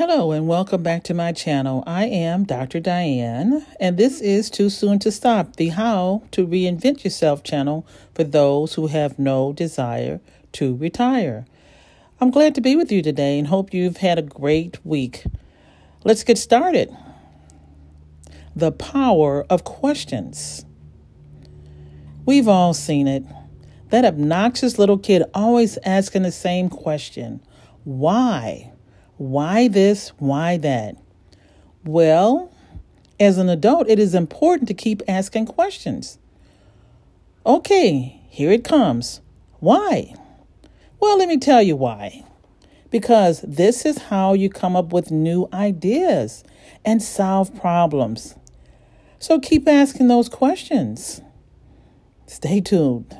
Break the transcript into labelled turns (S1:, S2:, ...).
S1: Hello and welcome back to my channel. I am Dr. Diane, and this is Too Soon to Stop, the How to Reinvent Yourself channel for those who have no desire to retire. I'm glad to be with you today and hope you've had a great week. Let's get started. The power of questions. We've all seen it. That obnoxious little kid always asking the same question Why? Why this? Why that? Well, as an adult, it is important to keep asking questions. Okay, here it comes. Why? Well, let me tell you why. Because this is how you come up with new ideas and solve problems. So keep asking those questions. Stay tuned.